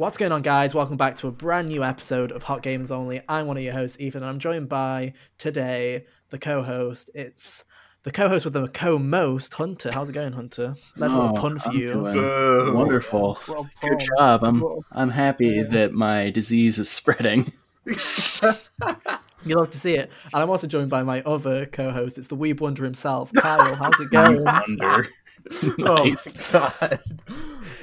What's going on, guys? Welcome back to a brand new episode of Hot Games Only. I'm one of your hosts, Ethan, and I'm joined by today the co-host. It's the co-host with the co-most, Hunter. How's it going, Hunter? That's a little Oh, pun for I'm you. doing Wonderful. Well Good job. I'm Well- I'm happy that my disease is spreading. You love to see it. And I'm also joined by my other co-host. It's the Weeb Wonder himself, Kyle. How's it going? Wonder. Oh nice. my god.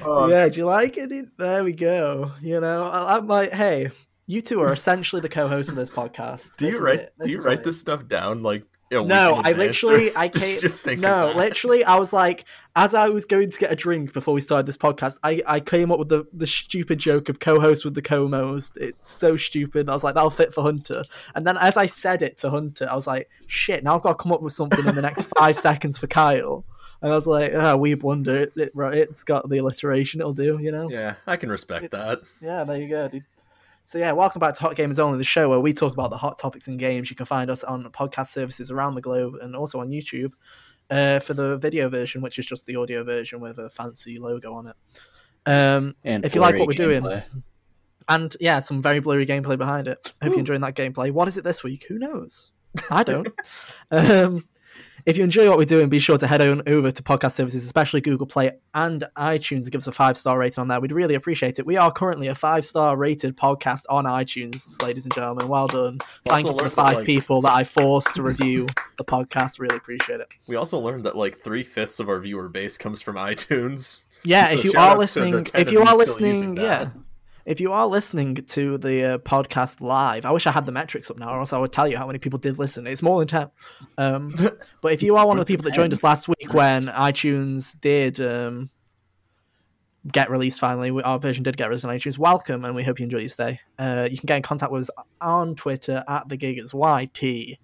Oh, yeah, do you like it? There we go. You know, I, I'm like, hey, you two are essentially the co-hosts of this podcast. Do This you write do you write it. this stuff down like No, I literally, I can't. just think no, literally, I was like, as I was going to get a drink before we started this podcast, I, I came up with the, the stupid joke of co-host with the co-most. It's so stupid. I was like, that'll fit for Hunter. And then as I said it to Hunter, I was like, shit, now I've got to come up with something in the next five seconds for Kyle. And I was like, oh, we wonder. It, it, right, it's got the alliteration. It'll do, you know. Yeah, I can respect It's- that. Yeah, there you go, dude. So yeah, welcome back to Hot Gamers Only, the show where we talk about the hot topics in games. You can find us on podcast services around the globe and also on YouTube uh, for the video version, which is just the audio version with a fancy logo on it. Um, And If you like what we're doing. and yeah, some very blurry gameplay behind it. Hope you're enjoying that gameplay. What is it this week? Who knows? I don't. um, if you enjoy what we're doing, be sure to head on over to podcast services, especially Google Play and iTunes, and give us a five star rating on that. We'd really appreciate it. We are currently a five star rated podcast on iTunes, ladies and gentlemen. Well done. Thank you to the five like- people that I forced to review the podcast. Really appreciate it. We also learned that like three fifths of our viewer base comes from iTunes. Yeah, So if you are outs to the listening, if you are listening, that. If you are listening to the uh, podcast live, I wish I had the metrics up now, or else I would tell you how many people did listen. It's more than ten. Um, but if you are one of the people that joined us last week when iTunes did um, get released finally, our version did get released on iTunes. Welcome, and we hope you enjoy your stay. Uh, you can get in contact with us on Twitter at the Gigas YT.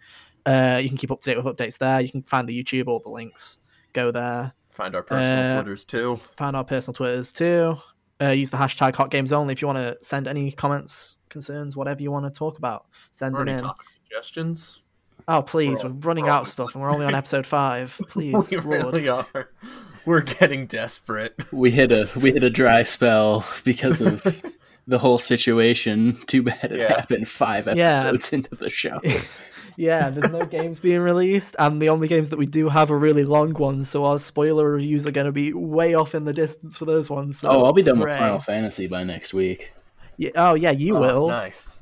Uh, you can keep up to date with updates there. You can find the YouTube, all the links. Go there. Find our personal Uh, Twitters too. Find our personal Twitters too. Uh, use the hashtag Hot Games Only if you want to send any comments, concerns, whatever you want to talk about. Send them in. suggestions. Oh, please, We're we're, running we're out of stuff, and we're only on episode five. Please, we Lord. really are. We're getting desperate. We hit a we hit a dry spell because of the whole situation. Too bad it Yeah. happened five Yeah. episodes into the show. Yeah, there's no games being released, and the only games that we do have are really long ones. So our spoiler reviews are going to be way off in the distance for those ones. So Oh, I'll be done with. Final Fantasy by next week. Yeah, oh yeah, you Oh, will, Nice.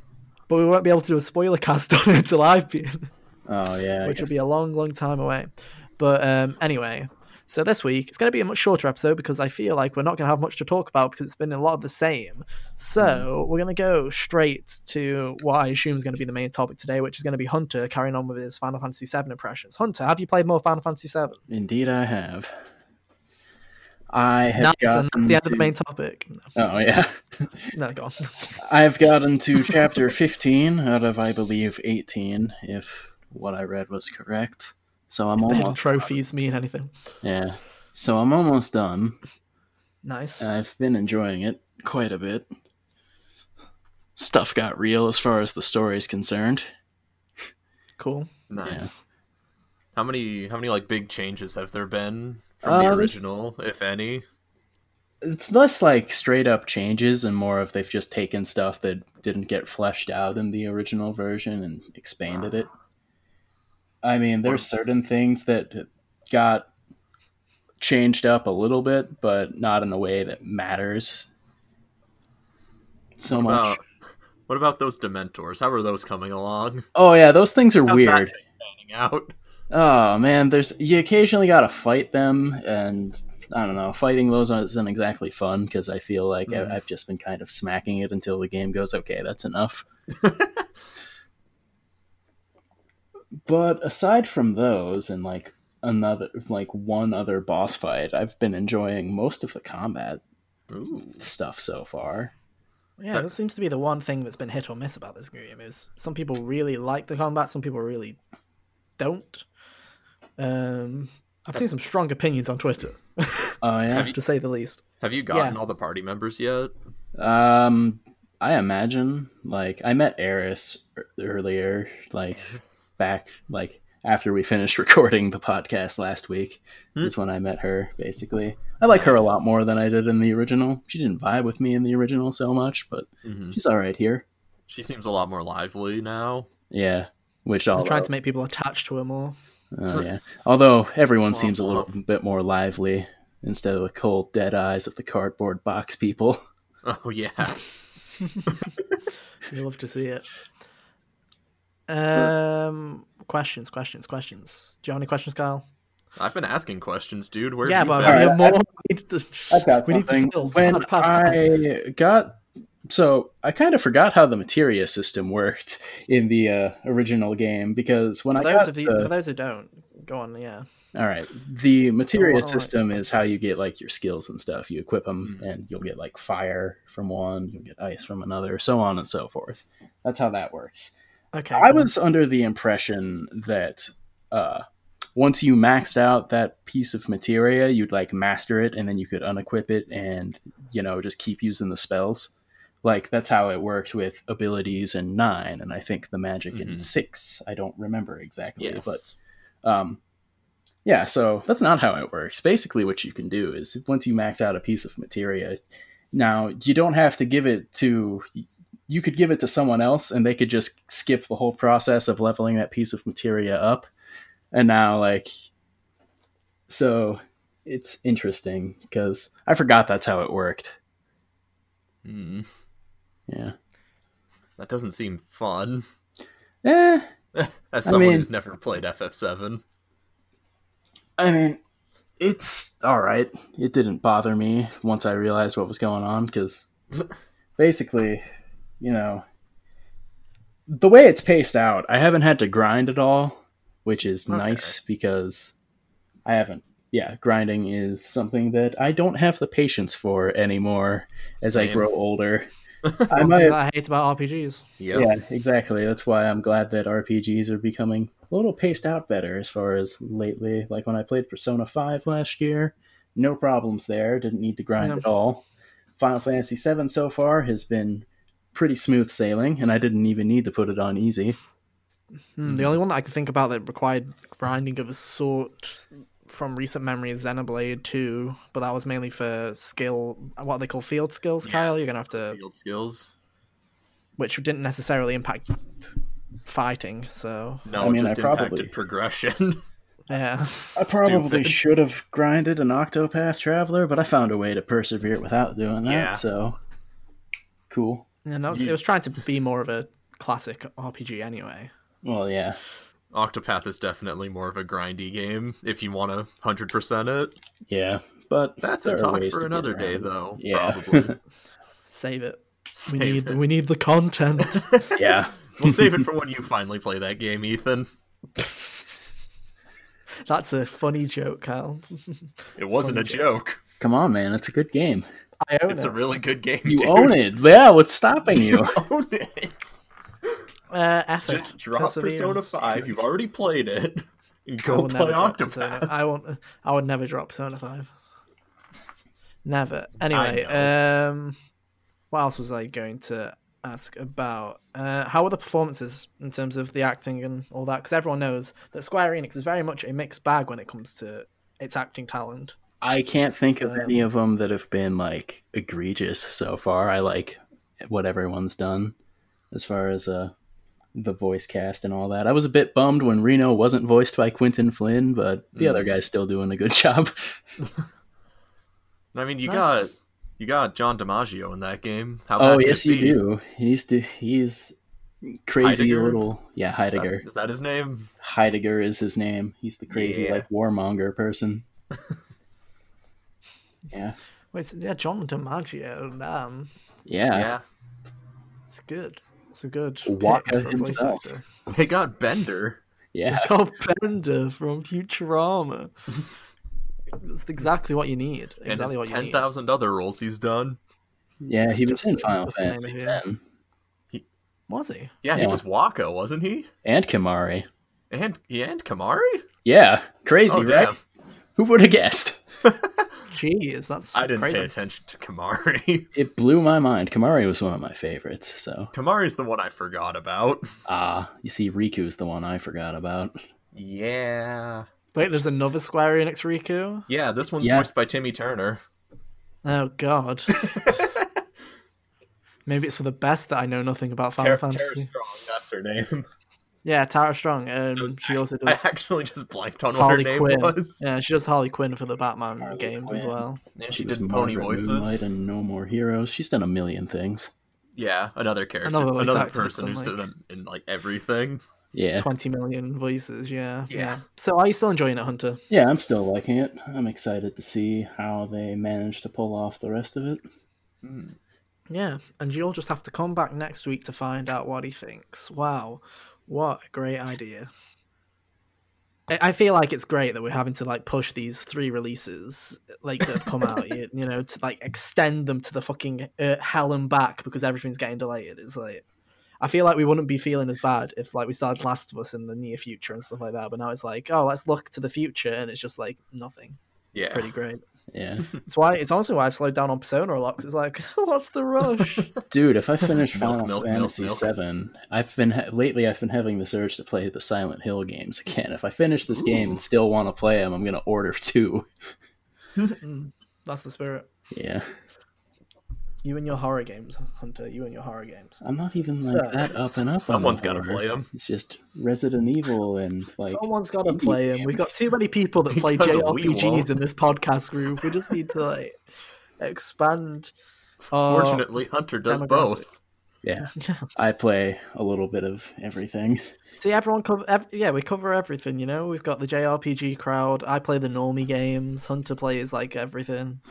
but we won't be able to do a spoiler cast on it until I've been. Oh yeah, which will be a long, long time away. But um, anyway, so this week it's going to be a much shorter episode because I feel like we're not going to have much to talk about because it's been a lot of the same. So hmm. we're going to go straight to what I assume is going to be the main topic today, which is going to be Hunter carrying on with his Final Fantasy VII impressions. Hunter, have you played more Final Fantasy VII? Indeed, I have. I have Nice, gotten that's the end to... of the main topic. No, Oh yeah, no go on. I've gotten to chapter fifteen out of I believe eighteen, if what I read was correct. So I'm The hidden almost trophies mean anything. yeah. So I'm almost done. Nice. I've been enjoying it quite a bit. Stuff got real as far as the story is concerned. Cool. Nice. Yeah. How many how many like big changes have there been from Uh, the original, if any? It's less like straight up changes and more of they've just taken stuff that didn't get fleshed out in the original version and expanded it. I mean, there's certain things that got changed up a little bit, but not in a way that matters so much. About- what about those Dementors? How are those coming along? Oh yeah, those things are How's weird. Out. Oh man, there's you occasionally gotta fight them, and I don't know, fighting those isn't exactly fun because I feel like I- Mhm. I've just been kind of smacking it until the game goes, okay, that's enough. but aside from those, and like another, like one other boss fight, I've been enjoying most of the combat Ooh. stuff so far. Yeah, that seems to be the one thing that's been hit or miss about this game is some people really like the combat, some people really don't. Um, I've seen some strong opinions on Twitter, Oh yeah. You- to say the least. Have you gotten Yeah. all the party members yet? Um, I imagine like I met Aerith earlier, like back like after we finished recording the podcast last week Hmm. is when I met her. Basically, I like her a lot more than I did in the original. She didn't vibe with me in the original so much, but Mhm. she's all right here. She seems a lot more lively now. Yeah, which They're all trying to make people attached to her more. Oh, yeah. Although everyone Womp seems a little womp. bit more lively instead of the cold, dead eyes of the cardboard box people. Oh yeah. You love to see it. Um, questions, questions, questions. Do you have any questions, Kyle? I've been asking questions, dude. Where yeah, but we have more. We need to, I've got we need to fill. when. I got so I kind of forgot how the materia system worked in the uh, original game because when For I those got of you, the- for those who don't, go on. Yeah. all right, the materia alright. system is how you get like your skills and stuff. You equip them, Mhm. and you'll get like fire from one, you'll get ice from another, so on and so forth. That's how that works. Okay. I was under the impression that uh, once you maxed out that piece of materia, you'd like master it, and then you could unequip it, and you know just keep using the spells. Like that's how it worked with abilities in nine, and I think the magic in Mhm. six. I don't remember exactly, Yes. but um, yeah. So that's not how it works. Basically, what you can do is once you max out a piece of materia, now you don't have to give it to you could give it to someone else and they could just skip the whole process of leveling that piece of materia up. And now like so it's interesting because i forgot that's how it worked. Hmm, yeah. That doesn't seem fun. eh, As I someone mean- who's never played FF7. i mean it's all right it didn't bother me once i realized what was going on because basically you know the way it's paced out i haven't had to grind at all which is Okay. nice because i haven't yeah grinding is something that i don't have the patience for anymore as i grow older i might I hate about RPGs. Yep. yeah exactly that's why i'm glad that rpgs are becoming a little paced out better as far as lately like when i played persona 5 last year no problems there didn't need to grind Yeah. at all final fantasy 7 so far has been pretty smooth sailing and i didn't even need to put it on easy Hmm, The only one that I can think about that required grinding of a sort from recent memory is Xenoblade 2, but that was mainly for skill, what they call field skills, Yeah. Kyle. You're going to have to, Field skills. which didn't necessarily impact fighting, so No, I mean, it just I probably- impacted progression. yeah. i probably Stupid. should have grinded an octopath traveler but i found a way to persevere without doing that Yeah. so cool And that was, You- it was trying to be more of a classic RPG anyway. well yeah Octopath is definitely more of a grindy game if you want to 100% it. yeah but That's a talk for to another day, though. Yeah. Probably. Save it. We need it. we need the content. yeah We'll save it for when you finally play that game, Ethan. That's a funny joke, Kyle. It wasn't a Funny joke. come on man it's a good game I own It's it. a really good game. You dude. own it. Yeah, what's stopping you? own it. uh, effort. Just drop Persona 5. You've already played it. And I Go would play never drop Persona. Octopath. I won't. I would never drop Persona Five. Never. Anyway, um, what else was I going to ask about? Uh, how were the performances in terms of the acting and all that? Because everyone knows that Square Enix is very much a mixed bag when it comes to its acting talent. I can't think of Um, any of them that have been like egregious so far. I like what everyone's done as far as uh the voice cast and all that. I was a bit bummed when Reno wasn't voiced by Quinton Flynn, but the Mm. other guy's still doing a good job. I mean, you Nice. got you got John DiMaggio in that game. How oh yes, it you be? do. He's d- he's crazy Heidegger? little yeah Heidegger. Is that his name? Heidegger is his name. He's the crazy Yeah. like warmonger person. yeah, Wait, so, yeah, John DiMaggio. Damn, yeah. yeah. it's good. It's a good Wakka pick for a voice himself. actor. They got Bender. yeah. Carl Bender from Futurama. That's exactly what you need. And Exactly his what you ten need. thousand other roles he's done. Yeah, he was Just- in Final just to name a Fantasy few. X Was he? Yeah, he was Wakka, wasn't he? and Kimahri. And yeah, and Kimahri. Yeah, crazy, Oh, right? damn. Who would have guessed? Jeez, that's I didn't crazy. pay attention to Kimahri. It blew my mind. Kimahri was one of my favorites. So, Kimahri's the one I forgot about. ah, you see, Rikku's the one I forgot about. Yeah. Wait, there's another Square Enix Riku. Yeah, this one's Yeah. voiced by Timmy Turner. Oh God. Maybe it's for the best that I know nothing about Final Tara, Tara Fantasy. Strong, that's her name. Yeah, Tara Strong. Um, she also does. I does actually just blanked on what Harley her name Quinn. was. Yeah, she does Harley Quinn for the Batman Harley games as well. And She she was did pony Margaret voices. Moonlight and No More Heroes. She's done a million things. Yeah, another character, Another voice another person who's like- done it in like everything. Yeah. Twenty million voices. Yeah, Yeah. yeah. So are you still enjoying it, Hunter? Yeah, I'm still liking it. I'm excited to see how they manage to pull off the rest of it. Hmm. Yeah, and you'll just have to come back next week to find out what he thinks. Wow, what a great idea. I feel like it's great that we're having to like push these three releases like that have come out, you, you know, to like extend them to the fucking uh, hell and back because everything's getting delayed. It's like I feel like we wouldn't be feeling as bad if like we started Last of Us in the near future and stuff like that. But now it's like, oh, let's look to the future, and it's just like nothing. It's Yeah. pretty great. Yeah. It's why it's honestly why I've slowed down on Persona a lot. 'cause it's like, what's the rush? Dude, if I finish Final milk, milk, Fantasy milk. Seven, I've been ha- lately. I've been having this urge to play the Silent Hill games again. If I finish this game and still want to play them, I'm gonna order two. Mm, That's the spirit. Yeah, You and your horror games, Hunter. You and your horror games. I'm not even like So, that up and up. Someone's got gotta play them. It's just Resident Evil and like Someone's got to play them. We've got too many people that play JRPGs in this podcast group. We just need to like expand. Fortunately, Hunter does. Both. yeah. I play a little bit of everything. see, everyone cover. Ev- yeah, we cover everything. You know, we've got the JRPG crowd. I play the normie games. Hunter plays like everything.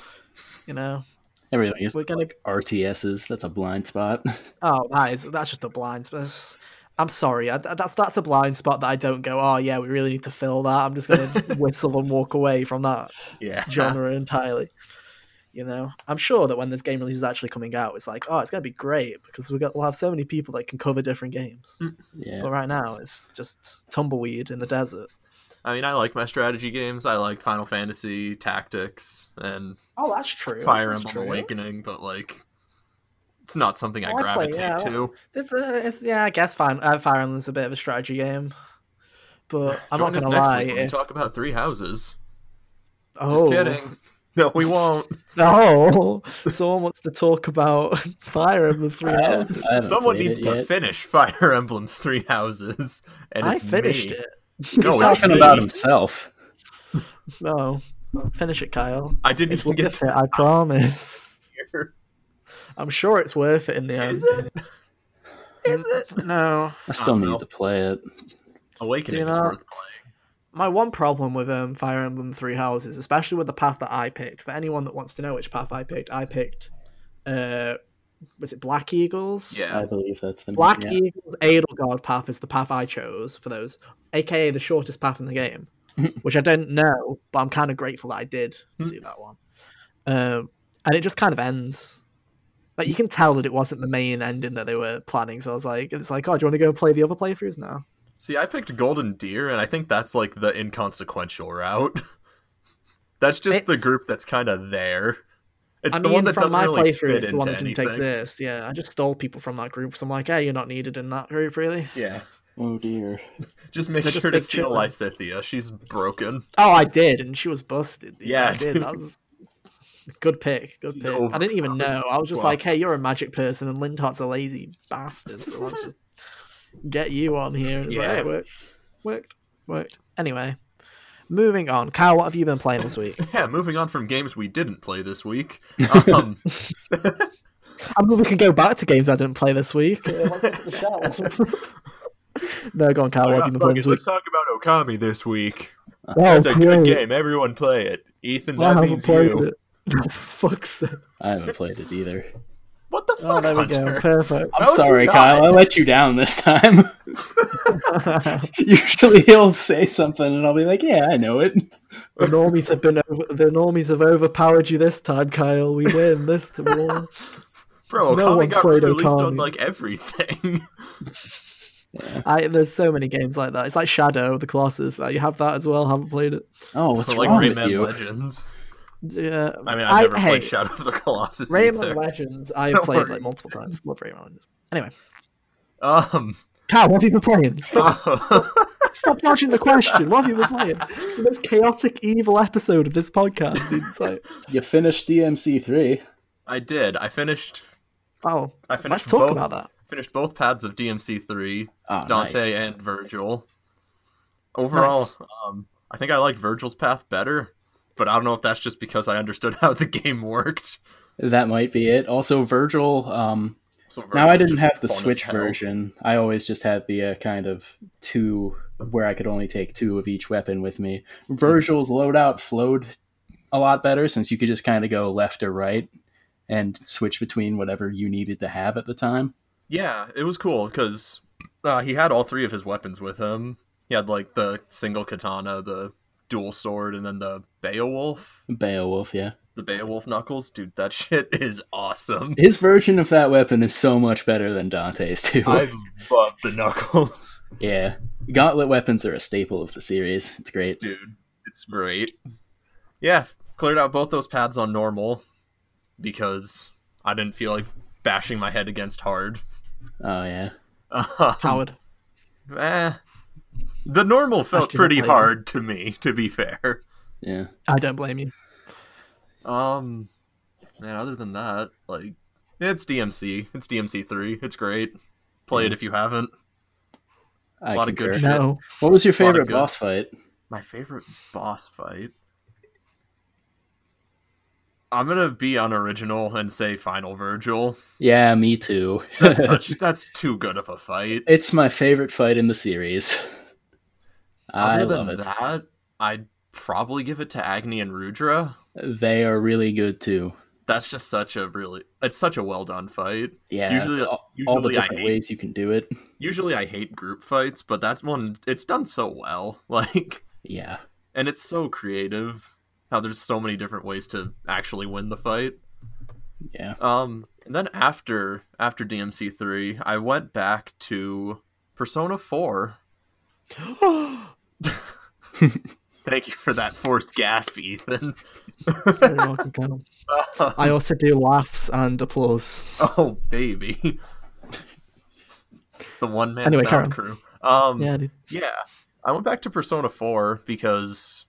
You know, Everything is we're gonna. RTSs. That's a blind spot. Oh, that is that's just a blind spot. I'm sorry. I, that's that's a blind spot that I don't go. Oh yeah, we really need to fill that. I'm just gonna whistle and walk away from that Yeah. genre entirely. You know, I'm sure that when this game release is actually coming out, it's like, oh, it's gonna be great because we got we'll have so many people that can cover different games. Mm. Yeah. But right now, it's just tumbleweed in the desert. I mean, I like my strategy games. I like Final Fantasy Tactics and Oh, that's true. Fire That's Emblem true. Awakening, but like, it's not something I Oh, I play- gravitate yeah, to. It's, uh, it's, yeah, I guess Fire, uh, Fire Emblem's a bit of a strategy game, but I'm Join not gonna next lie. week when we if- talk about Three Houses. oh, Just kidding. No, we won't. No, someone wants to talk about Fire Emblem Three Houses. Someone needs to yet. finish Fire Emblem Three Houses, and I it's finished me. it. No, He's talking about himself. No, finish it, Kyle. I didn't It's even get worth it. I promise. here. I'm sure it's worth it in the end. Is it? Is it? No, I still don't know. need to play it. Awakening is you know- worth playing. my one problem with um, Fire Emblem Three Houses, especially with the path that I picked. For anyone that wants to know which path I picked, I picked. Uh, was it Black Eagles? Yeah. I believe that's the Black yeah. Eagles Edelgard path is the path I chose for those, aka the shortest path in the game, which I don't know, but I'm kind of grateful that I did do that one. Um, and it just kind of ends. Like you can tell that it wasn't the main ending that they were planning. So I was like, it's like, oh, do you want to go play the other playthroughs now? See, I picked Golden Deer, and I think that's like the inconsequential route. that's just the group that's kind of there. It's I the mean, one that from my really playthrough, it's the one that didn't anything. exist. Yeah, I just stole people from that group. So I'm like, hey, you're not needed in that group, really. Yeah. Oh dear. Just make They're just sure to big steal children. Lysithea. She's broken. Oh, I did, and she was busted. Yeah, I did. That was good pick. Good She's pick. Oh, I didn't even know. I was just Wow. like, hey, you're a magic person, and Linhardt's a lazy bastard. So let's just get you on here. And it's like, Yeah. hey, worked, worked, worked. Anyway, moving on. Kyle, what have you been playing this week? Yeah, moving on from games we didn't play this week. Um, I mean, we can go back to games I didn't play this week. Let's look at the shelf. no, go on, Kyle. What have you been playing this week? let's talk about Okami this week. Oh, It's a good great. game. Everyone play it. Ethan, I that haven't means played you. it. For fuck's sake. I haven't played it either. What the fuck, Oh, there we go. Perfect. I'm How would sorry, Kyle. I let you down this time. Usually he'll say something and I'll be like, "Yeah, I know it." The normies have been over, the normies have overpowered you this time, Kyle. We win this time. Bro, No Okami one's got played released on like everything. Yeah. I, there's so many games like that. It's like Shadow, the Colossus. Uh, you have that as well. Haven't played it. Oh, what's So, like wrong with you? Legends. Yeah, I mean, I've never hey, played Shadow of the Colossus Rayman either. Legends. I have Don't played worry. like multiple times. Love Rayman Legends. Anyway, Um, Kyle, what have you been playing? Stop. Stop dodging the question. What have you been playing? It's the most chaotic, evil episode of this podcast. Inside. You finished DMC three. I did. I finished. Oh, I finished. let's talk both, about that. Finished both pads of DMC three. Oh, Dante nice. and Vergil. Overall, Nice. um, I think I liked Vergil's path better, but I don't know if that's just because I understood how the game worked. That might be it. Also, Vergil. Um, So now I didn't have the Switch version. I always just had the uh, kind of two where I could only take two of each weapon with me. Vergil's loadout flowed a lot better since you could just kind of go left or right and switch between whatever you needed to have at the time. Yeah, it was cool because uh, he had all three of his weapons with him. He had like the single katana, the dual sword, and then the Beowulf, Beowulf, yeah. the Beowulf knuckles. Dude, that shit is awesome. His version of that weapon is so much better than Dante's too. I love the knuckles, yeah, gauntlet weapons are a staple of the series. It's great. dude. It's great. Yeah, cleared out both those pads on normal because I didn't feel like bashing my head against hard. Oh yeah, Um, Howard. eh, the normal felt pretty not playing. hard to me, to be fair. yeah. I don't blame you. Um, man, other than that, like, it's DMC. It's DMC three. It's great. Play it if you haven't. I lot of good shit. No. What was your favorite good- boss fight? My favorite boss fight. I'm gonna be unoriginal and say Final Vergil. Yeah, me too. That's such. that's too good of a fight. it's my favorite fight in the series. I Other love than it. that, I'd probably give it to Agni and Rudra. They are really good too. That's just such a really. It's such a well done fight. Yeah, Usually- all, all the different hate- ways you can do it. Usually, I hate group fights, but that's one, it's done so well. Like. Yeah, and it's so creative how there's so many different ways to actually win the fight yeah. um and then after after dmc3 i went back to persona 4 thank you for that forced gasp ethan Very welcome, Colonel. I also do laughs and applause. oh baby the one man Anyway, sound Karen. crew um Yeah, dude. Yeah, I went back to Persona 4 because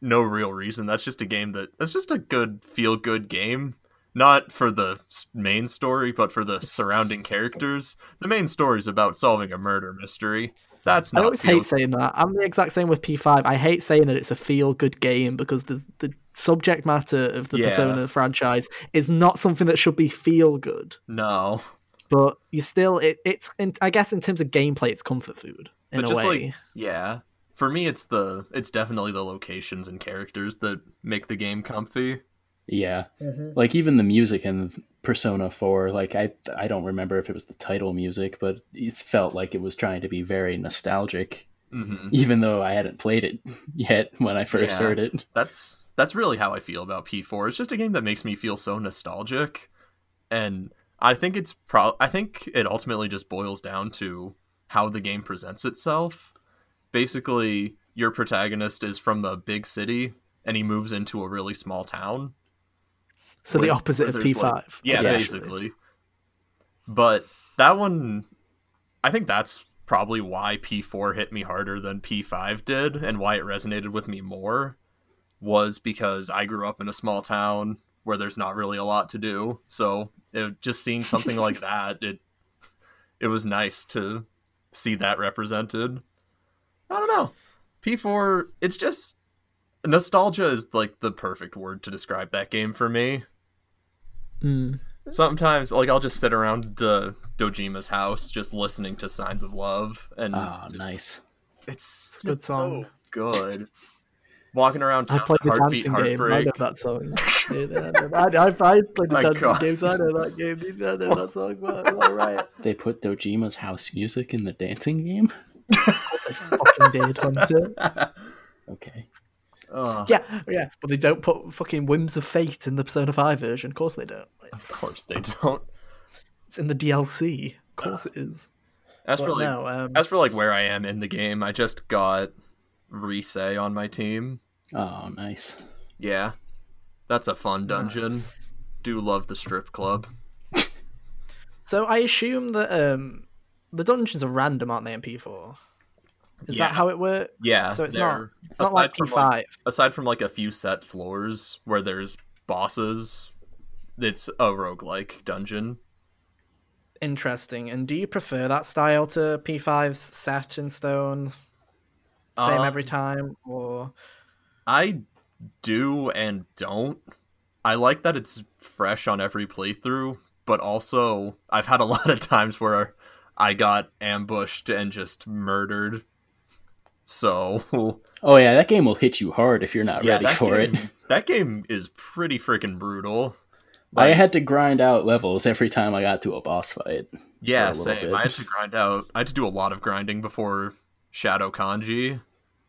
no real reason. That's just a game that that's just a good feel good game. Not for the main story, but for the surrounding characters. The main story is about solving a murder mystery. That's I not always feel hate saying that. I'm the exact same with P5. I hate saying that it's a feel good game because the the subject matter of the Yeah. Persona franchise is not something that should be feel good. no. But you still, it, it's in, I guess in terms of gameplay, it's comfort food in But a just way. like yeah, for me it's the it's definitely the locations and characters that make the game comfy. Yeah. Mm-hmm. Like even the music in Persona 4, like I I don't remember if it was the title music, but it felt like it was trying to be very nostalgic hmm even though I hadn't played it yet when I first Yeah. heard it. that's that's really how I feel about P4. It's just a game that makes me feel so nostalgic, and I think it's pro. I think it ultimately just boils down to how the game presents itself. Basically, your protagonist is from a big city, and he moves into a really small town. So the opposite of P5. like- yeah, essentially. basically. But that one, I think that's probably why P4 hit me harder than P5 did, and why it resonated with me more, was because I grew up in a small town where there's not really a lot to do. So it, just seeing something like that, it it was nice to see that represented. I don't know. P4, it's just nostalgia is like the perfect word to describe that game for me Mm. sometimes like i'll just sit around the dojima's house just listening to signs of love and Oh, just- nice. it's Good song. so good walking around I played the heartbeat dancing games. I know that song. Yeah, I, I, I played the My dancing God. games. I know that game. I know that song. Well, all right. They put Dojima's house music in the dancing game? I fucking did, Hunter. Okay. Ugh, Yeah, yeah, but they don't put fucking Whims of Fate in the Persona 5 version. Of course they don't. Like, of course they don't It's in the DLC. Of course it is. as for like no, um, as for like where i am in the game i just got Rise on my team Oh, nice. yeah that's a fun dungeon nice. do love the strip club So I assume that um, the dungeons are random, aren't they, in P4? Is Yeah. that how it works? Yeah. So it's not. It's not like P five. aside from like a few set floors where there's bosses, it's a roguelike dungeon. Interesting. And do you prefer that style to P5's set in stone, same Um, every time, or I do and don't. I like that it's fresh on every playthrough, but also I've had a lot of times where I got ambushed and just murdered. So Oh yeah, that game will hit you hard if you're not yeah, ready for game, it. That game is pretty freaking brutal. I had to grind out levels every time I got to a boss fight. yeah, for a little same. bit. I had to grind out. I had to do a lot of grinding before Shadow Kanji,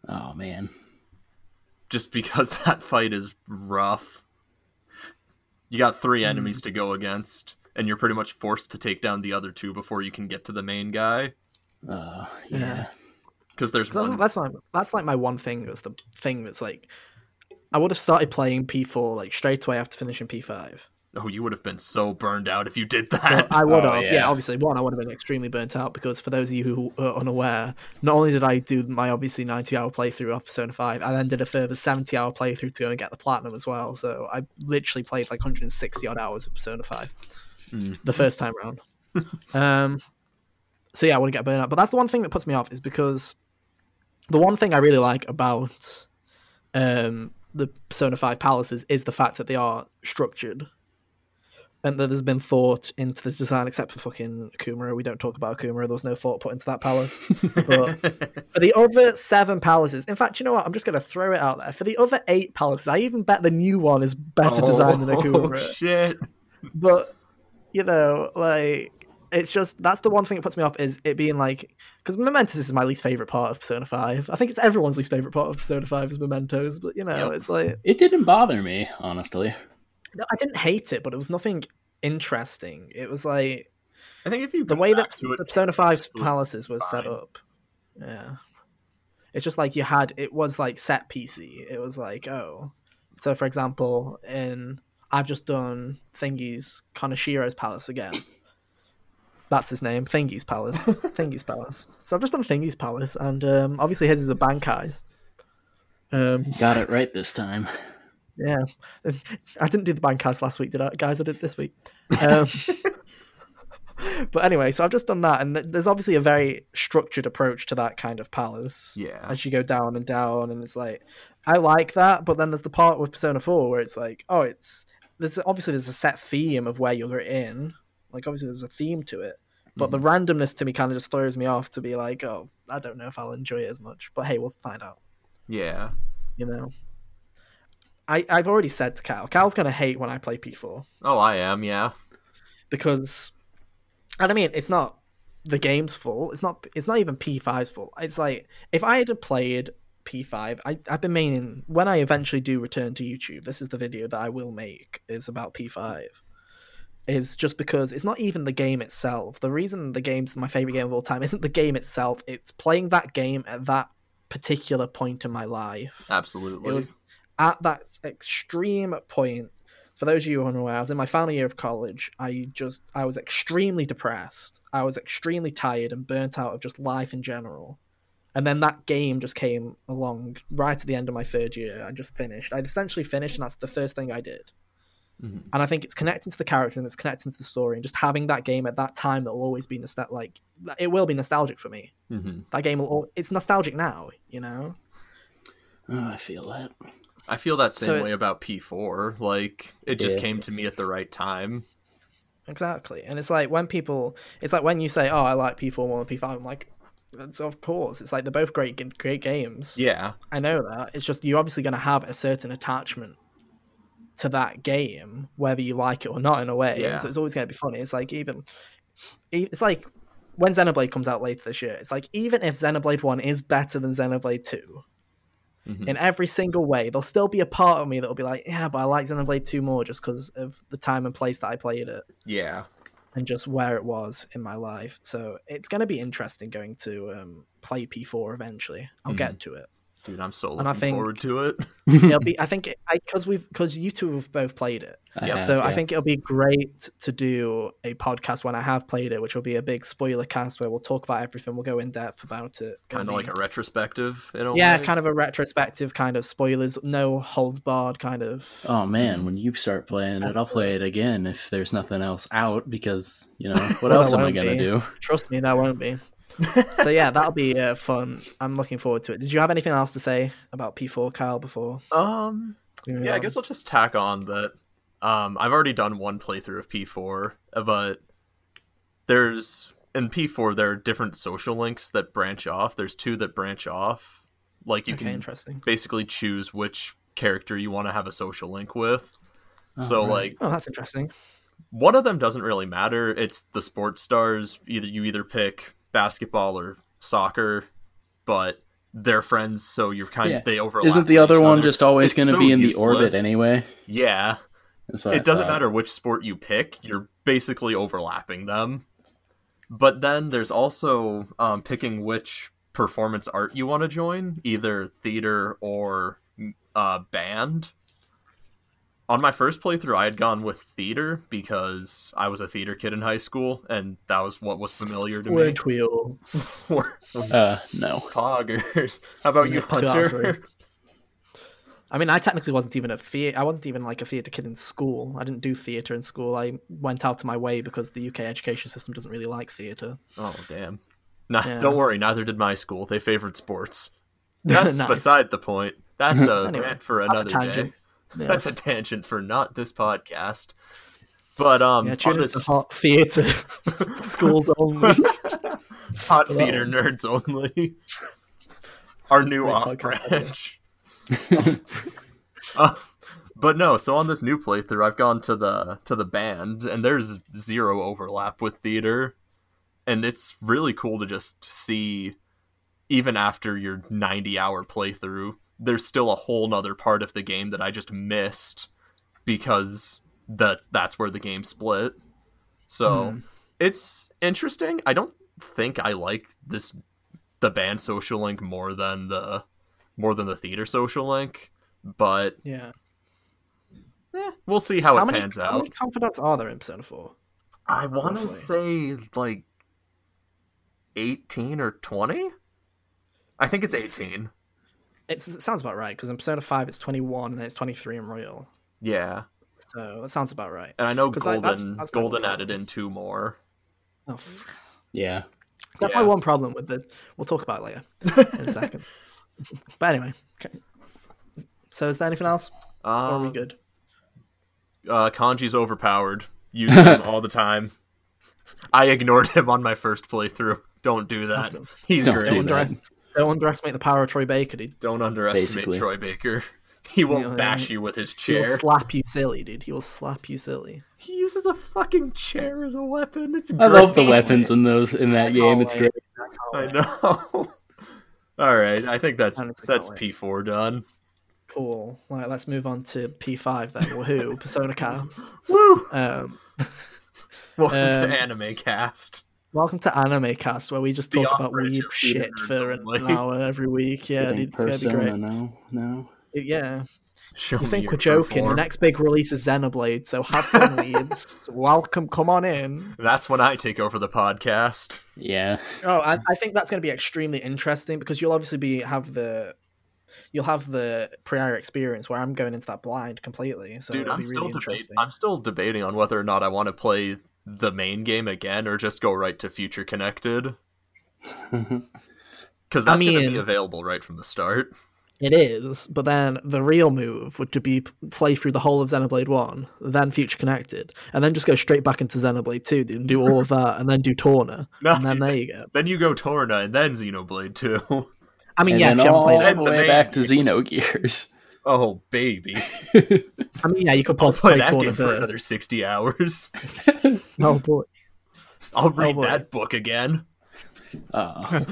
Oh man. just because that fight is rough. You got three Hmm. enemies to go against, and you're pretty much forced to take down the other two before you can get to the main guy. Uh, Yeah. yeah. Because there's that's, that's my that's like my one thing. That's the thing that's like, I would have started playing P4 like straight away after finishing P5. Oh, you would have been so burned out if you did But that. I would Oh, have, yeah. yeah. Obviously, one, I would have been extremely burnt out because for those of you who are unaware, not only did I do my obviously ninety-hour playthrough of Persona Five, I then did a further seventy-hour playthrough to go and get the platinum as well. So I literally played like hundred and sixty odd hours of Persona Five Hmm. the first time round. um, so yeah, I want to get burnt out, but that's the one thing that puts me off is because the one thing I really like about um, the Persona 5 palaces is the fact that they are structured and that there's been thought into the design, except for fucking Okumura. We don't talk about Okumura. There was no thought put into that palace. but for the other seven palaces, in fact, you know what? I'm just going to throw it out there. For the other eight palaces, I even bet the new one is better designed than Oh, Okumura shit. but you know, like it's just that's the one thing that puts me off is it being like because Mementos is my least favorite part of Persona Five. I think it's everyone's least favorite part of Persona Five is Mementos, but you know, Yep. it's like It didn't bother me, honestly. no, I didn't hate it, but it was nothing interesting. It was like I think if you the way that to it, the Persona 5's palaces was set up. Yeah. It's just like you had it was like set PC. It was like, oh. So for example, in I've just done Thingy's Kaneshiro's palace again. That's his name, Thingy's palace. Thingy's palace. So I've just done Thingy's palace and um obviously his is a bank heist. Um Got it right this time. yeah. I didn't do the bank heist last week, did I? Guys, I did this week. Um, but anyway, so I've just done that, and there's obviously a very structured approach to that kind of palace. Yeah. As you go down and down, and it's like, I like that, but then there's the part with Persona 4 where it's like, oh, it's. There's obviously there's a set theme of where you're in. Like obviously there's a theme to it, but the mm-hmm. randomness to me kind of just throws me off to be like, oh, I don't know if I'll enjoy it as much. But hey, we'll find out Yeah. you know. I, I've already said to Cal, Cal's gonna hate when I play P4 Oh, I am. Yeah. because, and I mean, it's not the game's fault. It's not. It's not even P5's fault. It's like if I had played P5, I, I've been meaning when I eventually do return to YouTube. This is the video that I will make is about P5. Is just because it's not even the game itself. The reason the game's my favorite game of all time isn't the game itself. It's playing that game at that particular point in my life. Absolutely. It was at that extreme point. For those of you who are unaware, I was in my final year of college. I just I was extremely depressed. I was extremely tired and burnt out of just life in general. And then that game just came along right at the end of my third year. I just finished. I'd essentially finished, and that's the first thing I did. Mhm. And I think it's connecting to the character and it's connecting to the story, and just having that game at that time that will always be nostalgic. Like it will be nostalgic for me. hmm That game will. al- It's nostalgic now, you know. Oh, I feel that. I feel that same So it- way about P4. Like it just Yeah. came to me at the right time. Exactly. And it's like when people, it's like when you say, "Oh, I like P4 more than P5." I'm like, "That's of course." It's like they're both great, great games. Yeah. I know that. It's just you're obviously going to have a certain attachment to that game, whether you like it or not, in a way. Yeah. So it's always going to be funny. It's like even, it's like when Xenoblade comes out later this year. It's like even if Xenoblade One is better than Xenoblade 2 Mhm. in every single way, there'll still be a part of me that'll be like, "Yeah, but I like Xenoblade Two more just because of the time and place that I played it." Yeah. and just where it was in my life. So it's going to be interesting going to um, play P4 eventually. I'll Mhm. get to it. Dude, I'm so And I looking think- forward to it. It'll be. I think because we've because you two have both played it. Yeah, have, so I think it'll be great to do a podcast when I have played it, which will be a big spoiler cast where we'll talk about everything. We'll go in depth about it. Kind of like a retrospective in a yeah, way. kind of a retrospective kind of spoilers, no holds barred kind of. Oh man, when you start playing it, I'll play it again if there's nothing else out because you know what Well, else am I gonna be. do? Trust me, that won't be. So yeah, that'll be uh, fun. I'm looking forward to it. Did you have anything else to say about P4, Kyle? Before Um, we move yeah, I guess I'll just tack on that. Um, I've already done one playthrough of P4, but there's in P4 there are different social links that branch off. There's two that branch off. Like you okay, can interesting. basically choose which character you want to have a social link with. so Alright. like Oh, that's interesting. one of them doesn't really matter. It's the sports stars. Either you either pick basketball or soccer, but they're friends, so you're kind Yeah. of they overlap. Isn't the other one other. just always going to so be in useless. the orbit anyway? Yeah, what I it doesn't thought. matter which sport you pick. You're basically overlapping them. But then there's also um, picking which performance art you want to join, either theater or uh, band. On my first playthrough, I had gone with theater because I was a theater kid in high school, and that was what was familiar to me. Weren't? Uh, no. Poggers. How about you, Yeah, two out of three. Hunter? I mean, I technically wasn't even a theater. I wasn't even like a theater kid in school. I didn't do theater in school. I went out of my way because the UK education system doesn't really like theater. Oh damn. Nah, Yeah. don't worry. Neither did my school. They favored sports. That's Nice. beside the point. That's a Anyway, rant for that's a another tangent. day. Yeah. That's a tangent for not this podcast. But um, yeah, on this hot theater schools only. hot theater nerds only, our It's new off branch. Uh, but no, so on this new playthrough, I've gone to the to the band, and there's zero overlap with theater, and it's really cool to just see, even after your 90 hour playthrough, there's still a whole nother part of the game that I just missed because that that's where the game split. So Hmm. it's interesting. I don't think I like this the band social link more than the more than the theater social link, but yeah. eh, we'll see how, How it many, pans how out. many confidants are there in Persona 4? I want to say like 18 or 20. I think it's 18. It's, it sounds about right because in Persona 5 it's 21 and then it's 23 in Royal. Yeah. So that sounds about right. And I know 'Cause, Golden like, that's- that's Golden added in two more. Oh, f- Yeah. definitely Yeah. one problem with the. We'll talk about it later in a second. but anyway, okay. So is there anything else? Or are we Uh, good? uh, Kanji's overpowered. Use him all the time. I ignored him on my first playthrough. Don't do that. He's don't great. do Don't, that. Under- don't underestimate the power of Troy Baker, dude. Don't underestimate Basically. Troy Baker. He won't Yeah, bash yeah. you with his He'll chair. slap you silly, dude. He'll slap you silly. He uses a fucking chair as a weapon. It's I love the weapons in those in that game. It's great. I know. All right, I think that's Honestly, that's P four done. Cool. Right, let's move on to P5 then. Woohoo! Persona Cast. Woo! Um, Welcome Um, to Anime Cast. Welcome to Anime Cast, where we just The talk about weird shit for an only. hour every week. Yeah, Getting dude, it's gonna be great. no, no. Yeah, Show you think we're joking? The next big release is Xenoblade, so have fun, weebs. Welcome, come on in. That's when I take over the podcast. Yeah. Oh, I, I think that's going to be extremely interesting because you'll obviously be have the you'll have the prior experience where I'm going into that blind completely. So Dude, I'm be still really debating. I'm still debating on whether or not I want to play the main game again or just go right to Future Connected. Because I that's going to be available right from the start. It is, but then the real move would to be play through the whole of Xenoblade One, then Future Connected, and then just go straight back into Xenoblade Two, and do all of that, and then do Torna, No, and then dude, there you go. Then you go Torna and then Xenoblade 2. I mean, and yeah, then if you all the The way back to Xenogears. Oh, baby. I mean, yeah, you could I'll play play that game for another 60 hours. Oh boy. I'll read boy. that book again. Uh,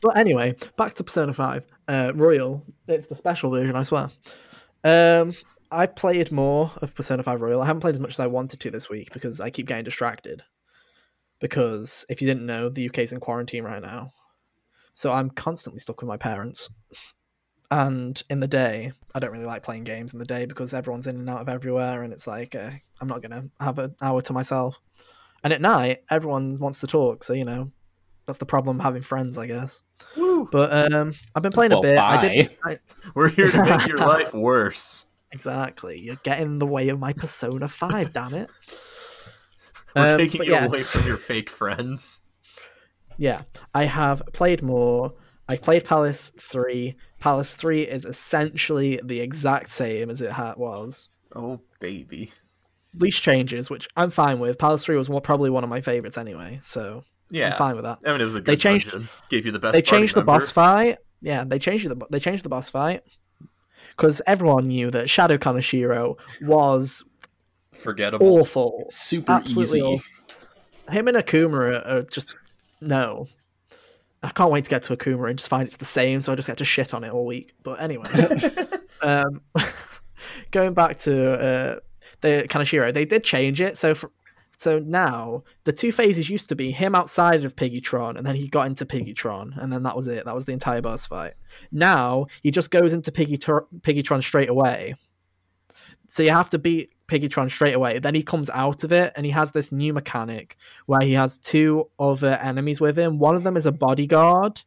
But anyway, back to Persona 5. Uh, Royal, it's the special version, I swear. Um, I played more of Persona 5 Royal. I haven't played as much as I wanted to this week because I keep getting distracted. Because if you didn't know, the UK's in quarantine right now. So I'm constantly stuck with my parents. And in the day, I don't really like playing games in the day because everyone's in and out of everywhere, and it's like uh, I'm not gonna have an hour to myself. And at night, everyone wants to talk, so you know that's the problem having friends, I guess. But um, I've been playing Well, a bit. I did. I, We're here to make your life worse. exactly. You're getting in the way of my Persona Five. damn it. We're Um, taking you yeah. away from your fake friends. Yeah, I have played more. I played Palace 3. Palace 3 is essentially the exact same as it was. Oh baby. Least changes, which I'm fine with. Palace 3 was probably one of my favorites anyway, so Yeah. I'm fine with that. I mean, it was a good They changed- dungeon. Gave you the best. They party changed the member. boss fight. Yeah, they changed the they changed the boss fight because everyone knew that Shadow Kaneshiro was Forgettable. awful. Super Absolutely easy. awful. Him and Akuma are, are just no. I can't wait to get to Akuma and just find it's the same, so I just get to shit on it all week. But anyway, um, going back to uh, the Kaneshiro, they did change it. So for, so now the two phases used to be him outside of Piggytron, and then he got into Piggytron, and then that was it. That was the entire boss fight. Now he just goes into Piggytron, Piggytron straight away. So you have to beat Piggytron straight away. Then he comes out of it, and he has this new mechanic where he has two other enemies with him. One of them is a bodyguard,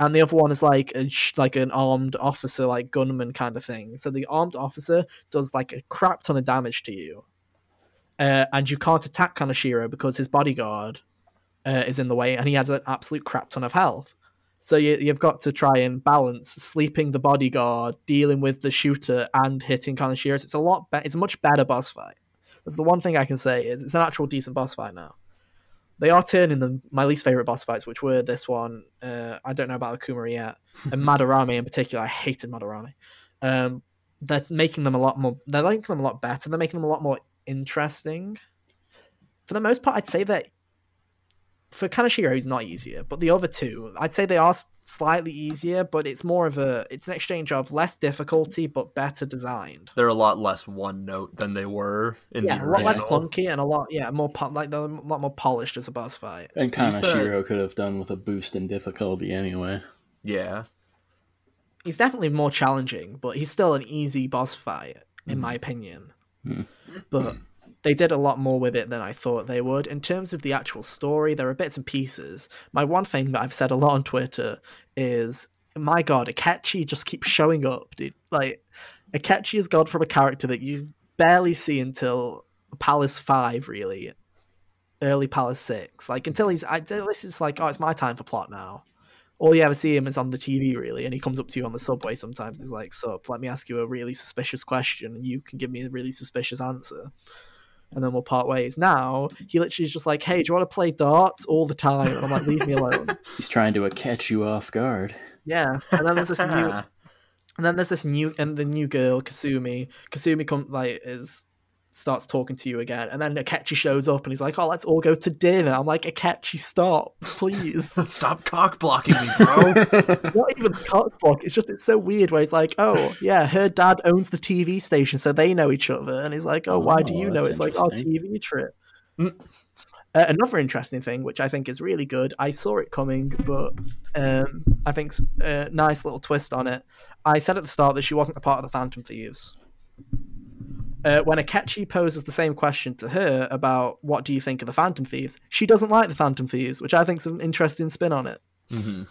and the other one is like a, like an armed officer, like gunman kind of thing. So the armed officer does like a crap ton of damage to you, uh, and you can't attack Kaneshiro because his bodyguard uh, is in the way, and he has an absolute crap ton of health. So you, you've got to try and balance sleeping the bodyguard, dealing with the shooter, and hitting Kaneshiro. It's a lot. Be- it's a much better boss fight. That's the one thing I can say is it's an actual decent boss fight now. They are turning them my least favorite boss fights, which were this one. Uh, I don't know about Akuma yet, and Madarame in particular. I hated Madarame. Um, they're making them a lot more. They're making them a lot better. They're making them a lot more interesting. For the most part, I'd say that for Kaneshiro he's not easier, but the other two, I'd say they are slightly easier. But it's more of a. It's an exchange of less difficulty but better designed. They're a lot less one note than they were in Yeah, the a lot less clunky and a lot yeah more po- like they're a lot more polished as a boss fight. And You said- Kaneshiro could have done with a boost in difficulty anyway. Yeah. he's definitely more challenging, but he's still an easy boss fight, in my opinion. Hmm. But they did a lot more with it than I thought they would. In terms of the actual story, there are bits and pieces. My one thing that I've said a lot on Twitter is, my god, Akechi just keeps showing up, dude. Like, Akechi has gone from a character that you barely see until Palace 5, really. Early Palace 6. Like, until he's. I, this is like, oh, it's my time for plot now all you ever see him is on the TV, really, and he comes up to you on the subway sometimes. He's like, "Sup, let me ask you a really suspicious question, and you can give me a really suspicious answer." And then we'll part ways. Now he literally is just like, "Hey, do you want to play darts all the time?" And I'm like, "Leave me alone." He's trying to uh, catch you off guard. Yeah. And then there's this new, and then there's this new, and the new girl Kasumi. Kasumi come like is starts talking to you again, and then Akechi shows up and he's like, "Oh, let's all go to dinner." I'm like, "Akechi, stop, please." Stop cock blocking me, bro. not even cock block. It's just it's so weird where he's like, oh yeah, her dad owns the TV station, so they know each other, and he's like, oh, why do Oh, you know? It's like, oh. TV trip. Mm. Uh, another interesting thing, which I think is really good, I saw it coming, but um, I think a nice little twist on it. I said at the start that she wasn't a part of the Phantom Thieves. Uh, when Akechi poses the same question to her about what do you think of the Phantom Thieves, she doesn't like the Phantom Thieves, which I think is an interesting spin on it. hmm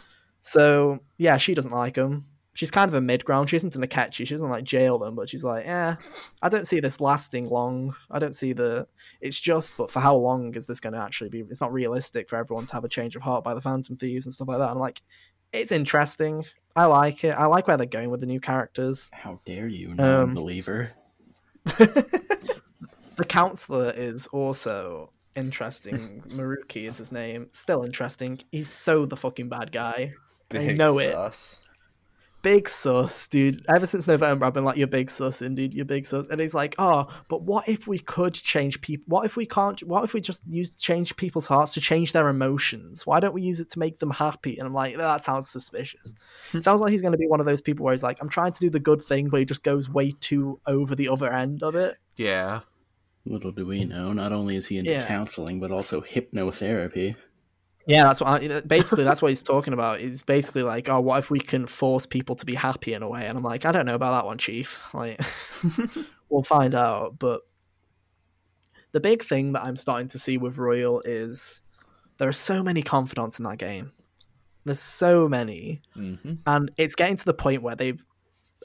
So yeah, she doesn't like them. She's kind of a mid ground. She isn't an Akechi. She doesn't like jail them, but she's like, eh, I don't see this lasting long. I don't see the. It's just, but for how long is this going to actually be? It's not realistic for everyone to have a change of heart by the Phantom Thieves and stuff like that. I'm like, it's interesting. I like it. I like where they're going with the new characters. How dare you, Um, non-believer? The counselor is also interesting. Maruki is his name. Still interesting. He's so the fucking bad guy. I know it. sus. Big sus, dude. Ever since November, I've been like, "You're big sus, dude. You're big sus." And he's like, "Oh, but what if we could change people? What if we can't? What if we just use change people's hearts to change their emotions? Why don't we use it to make them happy?" And I'm like, "That sounds suspicious." it sounds like he's going to be one of those people where he's like, "I'm trying to do the good thing, but he just goes way too over the other end of it." Yeah. Little do we know, not only is he into Yeah. counseling, but also hypnotherapy. Yeah, that's what I, basically that's what he's talking about. Is basically like, oh, what if we can force people to be happy in a way? And I'm like, I don't know about that one, Chief. Like, we'll find out. But the big thing that I'm starting to see with Royal is there are so many confidants in that game. There's so many, Mm-hmm. and it's getting to the point where they've,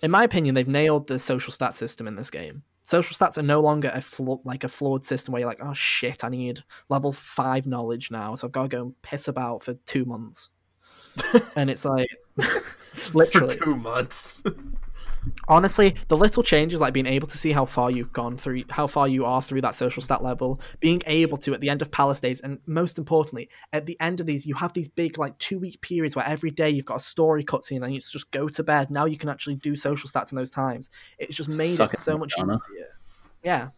in my opinion, they've nailed the social stat system in this game. Social stats are no longer a flaw, like a flawed system where you're like, oh shit, I need level five knowledge now, so I've got to go and piss about for two months. and it's like, For literally, two months. honestly, the little changes like being able to see how far you've gone through, how far you are through that social stat level, being able to at the end of Palace days, and most importantly, at the end of these, you have these big like two week periods where every day you've got a story cutscene, and you just go to bed. Now you can actually do social stats in those times. It's just made Suck it so much Madonna. easier. Yeah,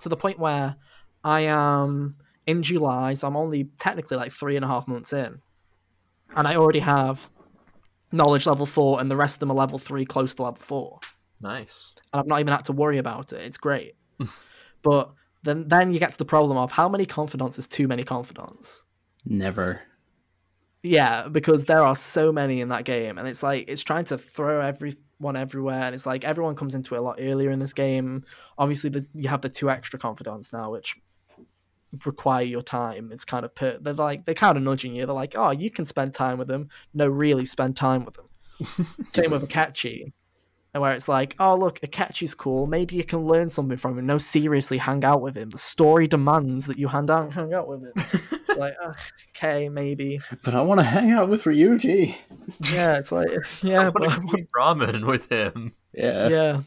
to the point where I am in July, so I'm only technically like three and a half months in, and I already have knowledge level four, and the rest of them are level three, close to level four nice. and I've not even had to worry about it. It's great. but then then you get to the problem of how many confidants is too many confidants. Never. Yeah, because there are so many in that game, and it's like it's trying to throw everyone everywhere, and it's like everyone comes into it a lot earlier in this game. Obviously, the, you have the two extra confidants now, which require your time. It's kind of per- they're like they're kind of nudging you. They're like, oh, you can spend time with them. No, really, spend time with them. Same with Akechi, where it's like, oh look, Akechi's cool. Maybe you can learn something from him. No, seriously, hang out with him. The story demands that you hang out, hang out with him. Like, "Ah, okay, maybe. But I want to hang out with Ryuji. Yeah, it's like, yeah, I but I want to eat ramen with him. Yeah. yeah.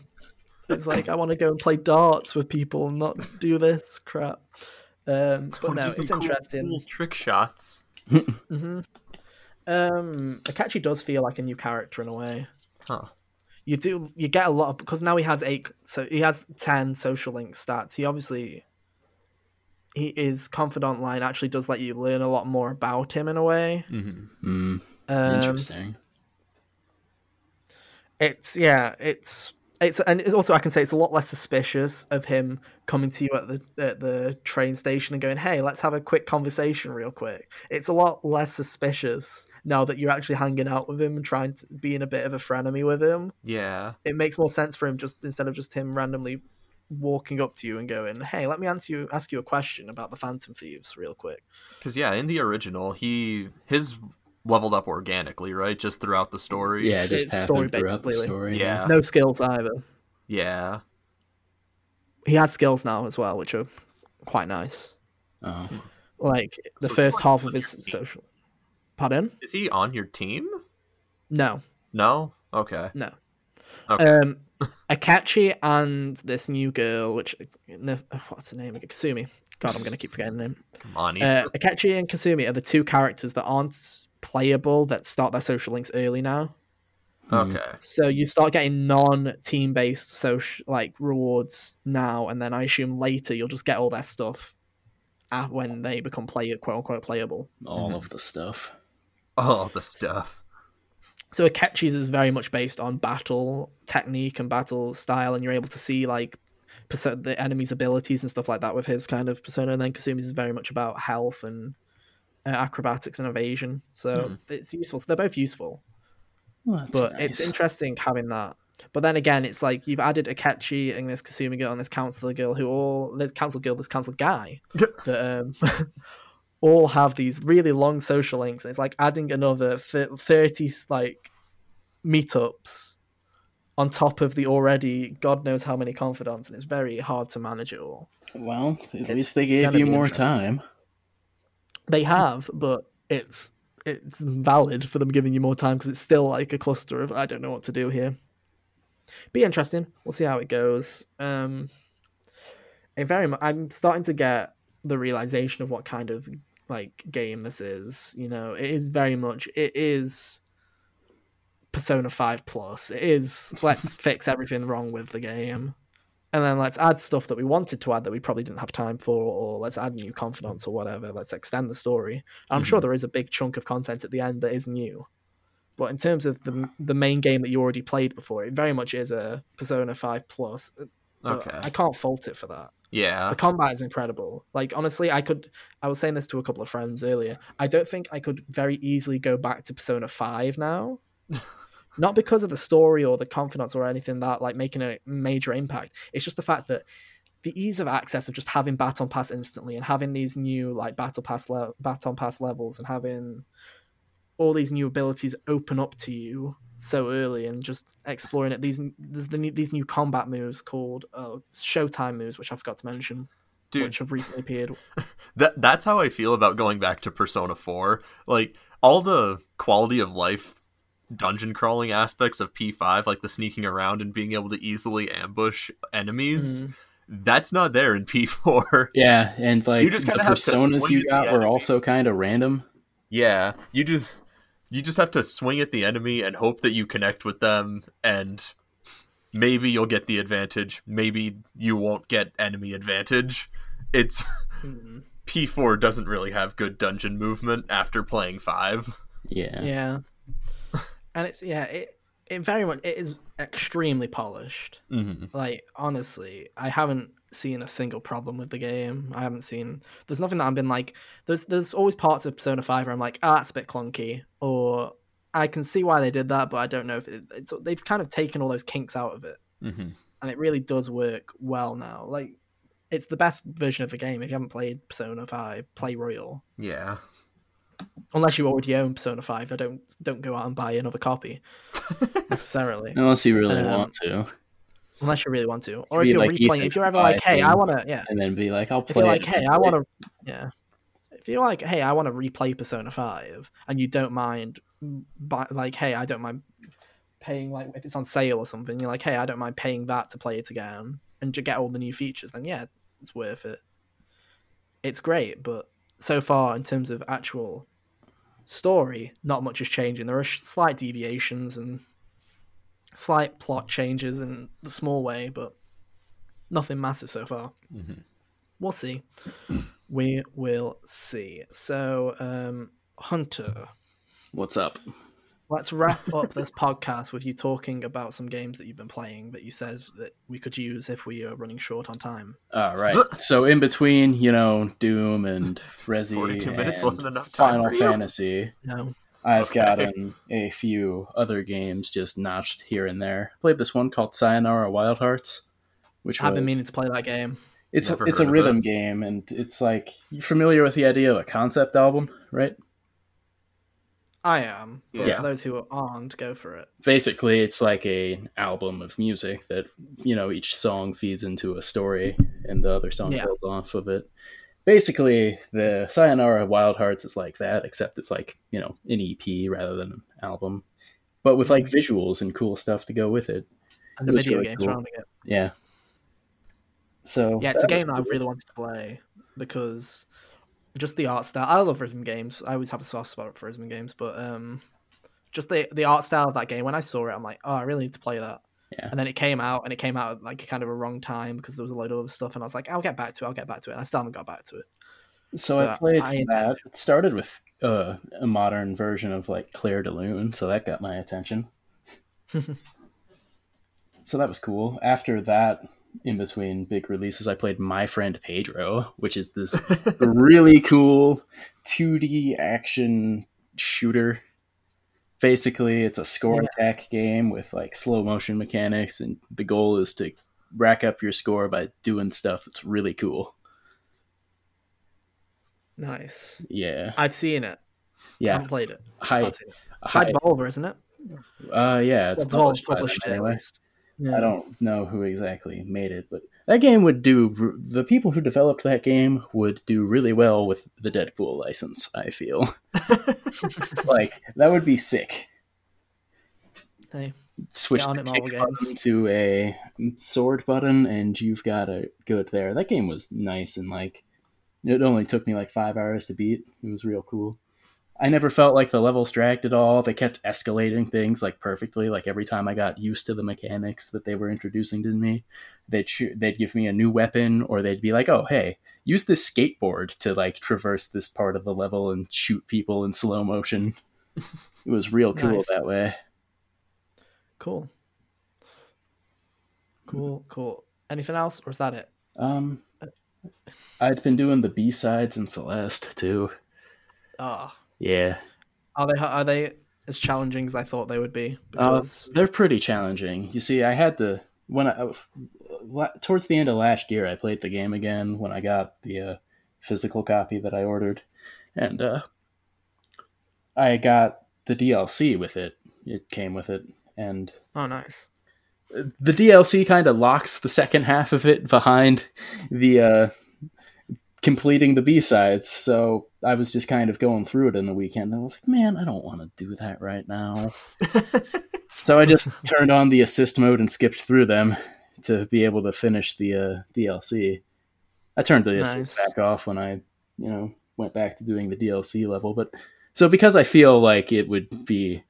It's like I want to go and play darts with people and not do this crap. Um, but Wanna no, it's cool- interesting. cool trick shots. hmm Um, Akechi does feel like a new character in a way. Huh. You do you get a lot of because now he has eight, so he has ten social link stats. He obviously he is confidant line actually does let you learn a lot more about him in a way. Mm-hmm. Mm, Um, interesting. it's yeah, it's it's and it's also I can say it's a lot less suspicious of him coming to you at the at the train station and going, "Hey, let's have a quick conversation real quick." It's a lot less suspicious now that you're actually hanging out with him and trying to be in a bit of a frenemy with him. Yeah. It makes more sense for him just instead of just him randomly walking up to you and going, "Hey, let me answer you ask you a question about the Phantom Thieves real quick." Because yeah, in the original, he his leveled up organically, right? Just throughout the story. Yeah, it just it's happened story-based throughout the story. Yeah. No skills either. Yeah. He has skills now as well, which are quite nice. Oh. like the So first like half of his your team? social. Pardon? Is he on your team? No, No. Okay. no. Okay. Um, Akechi and this new girl, which what's her name? Kasumi. God, I'm gonna keep forgetting the name. Come on. Uh, Akechi and Kasumi are the two characters that aren't playable that start their social links early now. okay. So you start getting non-team based social like rewards now, and then I assume later you'll just get all their stuff uh, when they become play quote unquote playable. All Mm-hmm. of the stuff. All the stuff. So Akechi's is very much based on battle technique and battle style, and you're able to see like perso- the enemy's abilities and stuff like that with his kind of persona. And then Kasumi's is very much about health and uh, acrobatics and evasion. So Hmm. it's useful. So they're both useful, Well, but nice. it's interesting having that. But then again, it's like you've added Akechi and this Kasumi girl and this counselor girl who all this council girl, this council guy that um, all have these really long social links. And it's like adding another thirty like meetups on top of the already God knows how many confidants, and it's very hard to manage it all. well, at it's least they gave you more time. They have, but it's it's valid for them giving you more time because it's still like a cluster of I don't know what to do here. Be interesting. We'll see how it goes. Um, it very much. I'm starting to get the realization of what kind of like game this is. You know, it is very much. It is Persona Five Plus. It is. Let's fix everything wrong with the game. And then let's add stuff that we wanted to add that we probably didn't have time for, or let's add new confidants or whatever. Let's extend the story. I'm sure mm-hmm. there is a big chunk of content at the end that is new. But in terms of the the main game that you already played before, it very much is a Persona 5 Plus. Okay. I can't fault it for that. Yeah. The combat is incredible. Like honestly, I could. I was saying this to a couple of friends earlier. I don't think I could very easily go back to Persona Five now. Not because of the story or the confidence or anything that like making a major impact. It's just the fact that the ease of access of just having Baton Pass instantly and having these new like Battle Pass le- Baton Pass levels and having all these new abilities open up to you so early and just exploring it. These there's the new, these new combat moves called uh, Showtime moves, which I forgot to mention, Dude. which have recently appeared. That that's how I feel about going back to Persona 4. Like all the quality of life dungeon crawling aspects of P5, like the sneaking around and being able to easily ambush enemies, Mhm. that's not there in P4. Yeah, and like You just the kinda have personas you at the got were also kind of random. Yeah, you just you just have to swing at the enemy and hope that you connect with them and maybe you'll get the advantage, maybe you won't get enemy advantage. It's Mhm. P4 doesn't really have good dungeon movement after playing 5. Yeah. Yeah, and it's yeah it it very much it is extremely polished. Mhm. like honestly i haven't seen a single problem with the game i haven't seen there's nothing that i've been like there's there's always parts of persona 5 where i'm like ah that's a bit clunky or i can see why they did that but i don't know if it, it's they've kind of taken all those kinks out of it Mhm. and it really does work well now like it's the best version of the game if you haven't played persona 5 play royal Yeah. Unless you already own persona 5 i don't don't go out and buy another copy necessarily Unless you really Um, want to, unless you really want to or if you're like replaying if you're ever like hey i want to yeah and then be like, "I'll if play." you're like, it hey, I want to, yeah. If you're like, hey, I want to replay Persona Five, and you don't mind, buy, like, hey, I don't mind paying, like, if it's on sale or something, you're like, hey, I don't mind paying that to play it again and to get all the new features. Then yeah, it's worth it. It's great, but so far in terms of actual story, not much is changing. There are slight deviations and slight plot changes in the small way, but nothing massive so far Mhm. we'll see. we will see. So, um, Hunter, What's up? Let's wrap up this podcast with you talking about some games that you've been playing that you said that we could use if we are running short on time. All right. so in between, you know, Doom and Resi 42 minutes wasn't enough time Final for? Fantasy, No, I've Okay. gotten a few other games just notched here and there. Played this one called Sayonara Wild Hearts, which I've been meaning to play that game. It's Never a, it's a rhythm it. game, and it's like you're familiar with the idea of a concept album, right? I am, but Yeah. for those who aren't, go for it. Basically, it's like a album of music that you know each song feeds into a story, and the other song Yeah. builds off of it. Basically, the Sayonara Wild Hearts is like that, except it's like you know an EP rather than an album, but with like mm-hmm. visuals and cool stuff to go with it. And It the video really games cool. surrounding it. Yeah. So Yeah, it's a game that I've really wanted to play because just the art style. I love rhythm games. I always have a soft spot for rhythm games, but um, just the the art style of that game. When I saw it, I'm like, oh, I really need to play that. Yeah. And then it came out, and it came out at like kind of a wrong time because there was a load of other stuff, and I was like, I'll get back to it. I'll get back to it. And I still haven't got back to it. So, So I played I that. It started with uh, a modern version of like Clair de Lune, so that got my attention. so that was cool. After that, in between big releases, I played My Friend Pedro, which is this really cool 2D action shooter. Basically, it's a score Yeah. attack game with like slow motion mechanics, and the goal is to rack up your score by doing stuff that's really cool. Nice. Yeah, I've seen it. I yeah. haven't played it. Hi, I've seen it. It's by hi- Devolver, isn't it? Uh, yeah, it's published, Devolver by published it least. Yeah. I don't know who exactly made it, but that game would do. The people who developed that game would do really well with the Deadpool license. I feel like that would be sick. Hey, Switch the kick button to a sword button, and you've got a good there. That game was nice and like it only took me like five hours to beat. It was real cool. I never felt like the levels dragged at all. They kept escalating things like perfectly. Like every time I got used to the mechanics that they were introducing to me, they'd they'd give me a new weapon, or they'd be like, "Oh, hey, use this skateboard to like traverse this part of the level and shoot people in slow motion." It was real cool Nice. that way. cool. Cool, cool. Anything else, or is that it? Um, I'd been doing the B sides in Celeste too. Oh, Yeah, are they are they as challenging as I thought they would be? uh, they're pretty challenging. You see, I had to when I towards the end of last year, I played the game again when I got the uh, physical copy that I ordered, and uh, I got the DLC with it. It came with it, and oh, nice. the DLC kind of locks the second half of it behind the uh, completing the B sides. So I was just kind of going through it in the weekend. And I was like, man, I don't want to do that right now. so I just turned on the assist mode and skipped through them to be able to finish the uh, DLC. I turned the assist back off when I, you know, went back to doing the DLC level. But so because I feel like it would be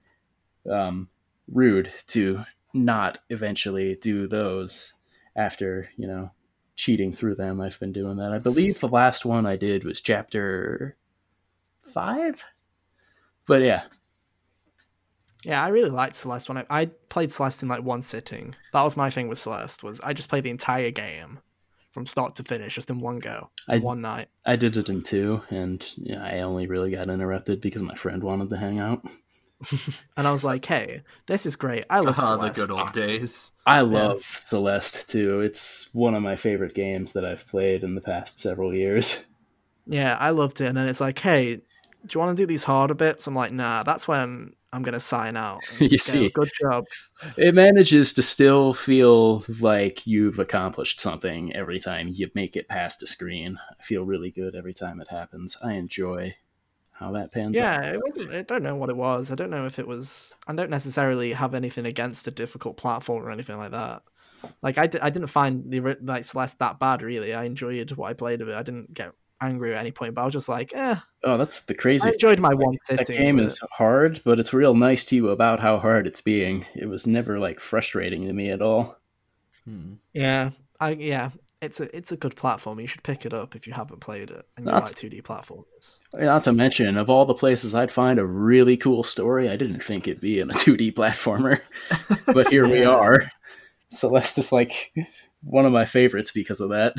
um, rude to not eventually do those after you know cheating through them. I've been doing that. I believe the last one i did was chapter five. But yeah. Yeah, I really liked Celeste when I, I played Celeste in like one sitting. That was my thing with Celeste was I just played the entire game from start to finish just in one go, I- one night. i did it in two and yeah, i only really got interrupted because my friend wanted to hang out And I was like, hey, this is great. I love Ah, the good old days. i love celeste too it's one of my favorite games that i've played in the past several years Yeah, I loved it. And then it's like, hey, do you want to do these harder bits? I'm like, nah, that's when I'm going to sign out. You Go, see. good job. it manages to still feel like you've accomplished something every time you make it past a screen. I feel really good every time it happens. I enjoy how that pans out. Yeah, out. it wasn't, I don't know what it was. I don't know if it was. I don't necessarily have anything against a difficult platform or anything like that. Like I, di- I didn't find the like Celeste that bad really. I enjoyed what I played of it. I didn't get angry at any point, but I was just like, eh. Oh, that's the crazy. I thing. enjoyed my Like, one That game is hard, but it's real nice to you about how hard it's being. It was never like frustrating to me at all. Hmm. Yeah, I yeah. It's a it's a good platform. You should pick it up if you haven't played it and you like two D platformers. Not to mention, of all the places I'd find a really cool story, I didn't think it'd be in a 2D platformer. but here we are. Celeste is like one of my favorites because of that.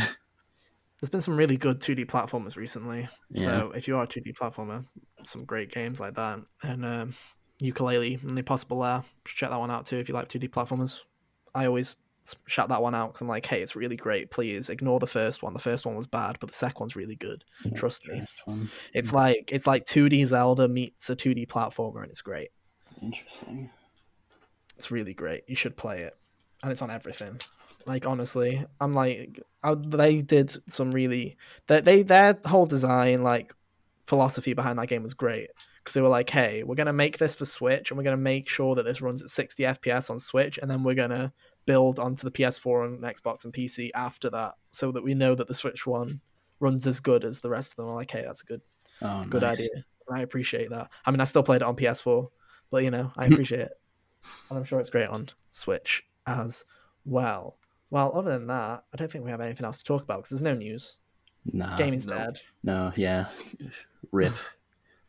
There's been some really good 2D platformers recently. Yeah. So if you are a 2D platformer, some great games like that. And um, Yooka-Laylee and the Impossible Lair, check that one out too if you like 2D platformers. I always shout that one out because I'm like, hey, it's really great. Please ignore the first one. The first one was bad, but the second one's really good. Trust me. It's like it's like 2D Zelda meets a 2D platformer, and it's great. Interesting. It's really great. You should play it, and it's on everything. Like honestly, I'm like, I, they did some really they, they their whole design like philosophy behind that game was great because they were like, hey, we're gonna make this for Switch, and we're gonna make sure that this runs at 60 FPS on Switch, and then we're gonna build onto the PS4 and Xbox and PC after that, so that we know that the Switch one runs as good as the rest of them. I'm like, hey, that's a good Oh, good nice. idea. And I appreciate that. I mean, I still played it on PS4, but you know, I appreciate it, and I'm sure it's great on Switch as well. Well, other than that, I don't think we have anything else to talk about because there's no news. Nah, Gaming's no. dead. no, yeah. Rip.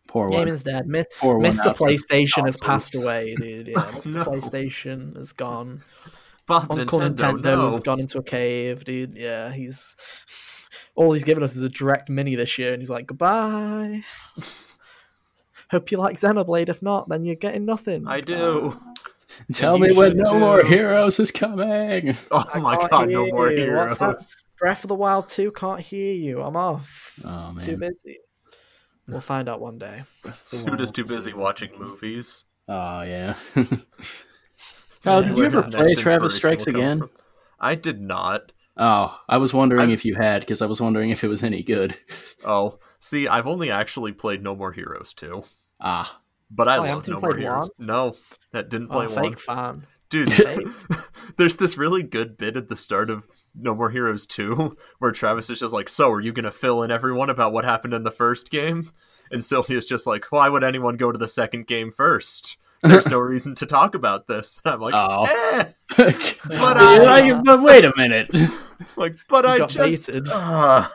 Poor one. Gaming's dead. Poor Mr. PlayStation has passed away, dude. Yeah, Mr. No. PlayStation has gone. Bob Uncle Nintendo, Nintendo, no. has gone into a cave, dude. Yeah, he's all he's given us is a direct mini this year, and he's like, goodbye. Hope you like Xenoblade. If not, then you're getting nothing. I do. Tell me when should no more heroes is coming. Oh I my god, no more you. What's that? heroes. Breath of the Wild 2 can't hear you. I'm off. Oh Too busy. We'll find out one day. Suda's too busy watching movies. Oh yeah. So Oh, did you ever play Travis Strikes Again? from. I did not. oh, I was wondering I- if you had because I was wondering if it was any good. Oh, see, I've only actually played No More Heroes 2. Ah, But I Oh, love haven't No More played Heroes. No, that didn't play Oh, one. fake fan. Dude, there's this really good bit at the start of No More Heroes 2 where Travis is just like, So, are you going to fill in everyone about what happened in the first game? And Sylvia's just like, Why would anyone go to the second game first? There's no reason to talk about this. And I'm like, Oh. eh. but, I- but wait a minute. Like, but I got just. baited. Ah.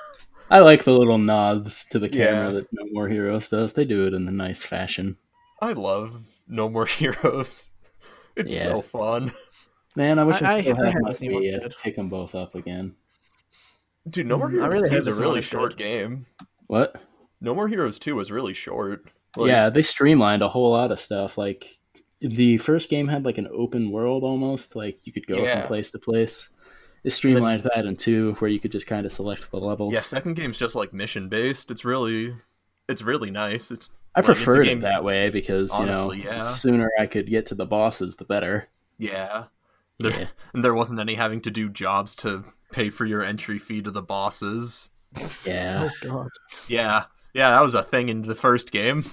I like the little nods to the camera Yeah. that No More Heroes does. They do it in a nice fashion. I love No More Heroes. It's Yeah. so fun. Man, I wish I, I- I- still I had heard my this new Wii. I'd pick them both up again. Dude, No More Mm, I Heroes really 2 hope is a really short good. game. What? No More Heroes 2 was really short. Like, yeah, they streamlined a whole lot of stuff. Like the first game had like an open world almost, like you could go Yeah. from place to place. They streamlined that in two, where you could just kind of select the levels. Yeah, second game's just like mission based. It's really it's really nice. It's I like, preferred game- it that way because Honestly, you know yeah. the sooner I could get to the bosses, the better. yeah. There, Yeah. And there wasn't any having to do jobs to pay for your entry fee to the bosses. Yeah, Oh god. Yeah. Yeah, that was a thing in the first game.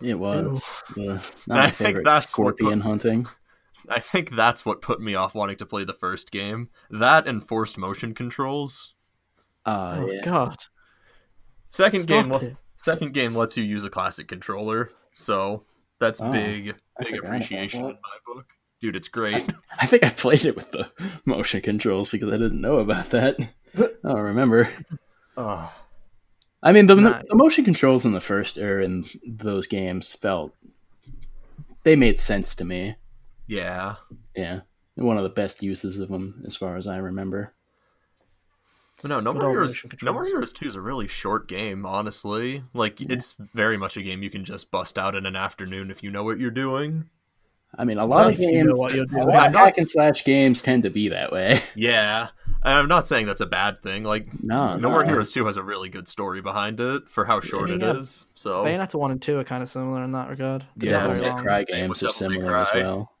it was. Yeah, And not I my think favorite that's scorpion put- hunting. I think that's what put me off wanting to play the first game. That and forced motion controls. Uh, Oh yeah. god. Second Stop game, it. second game lets you use a classic controller, so that's Oh, big, big appreciation in my book. Dude, it's great. I think I played it with the motion controls because I didn't know about that. I don't remember. oh, I mean, the, Nice. the motion controls in the first or in those games felt they made sense to me. yeah, Yeah, one of the best uses of them, as far as I remember. But no, No More Heroes. No More. Heroes Two is a really short game, honestly. Like it's very much a game you can just bust out in an afternoon if you know what you're doing. I mean, a lot Well, of if you know games, what you're a doing. lot of I'm not hack and slash games tend to be that way. Yeah, and I'm not saying that's a bad thing. Like no, No More no. Heroes Two has a really good story behind it for how short it Yeah. is. So Bayonetta one and two are kind of similar in that regard. The Yeah, Devil May. Cry games are Devil May similar as well.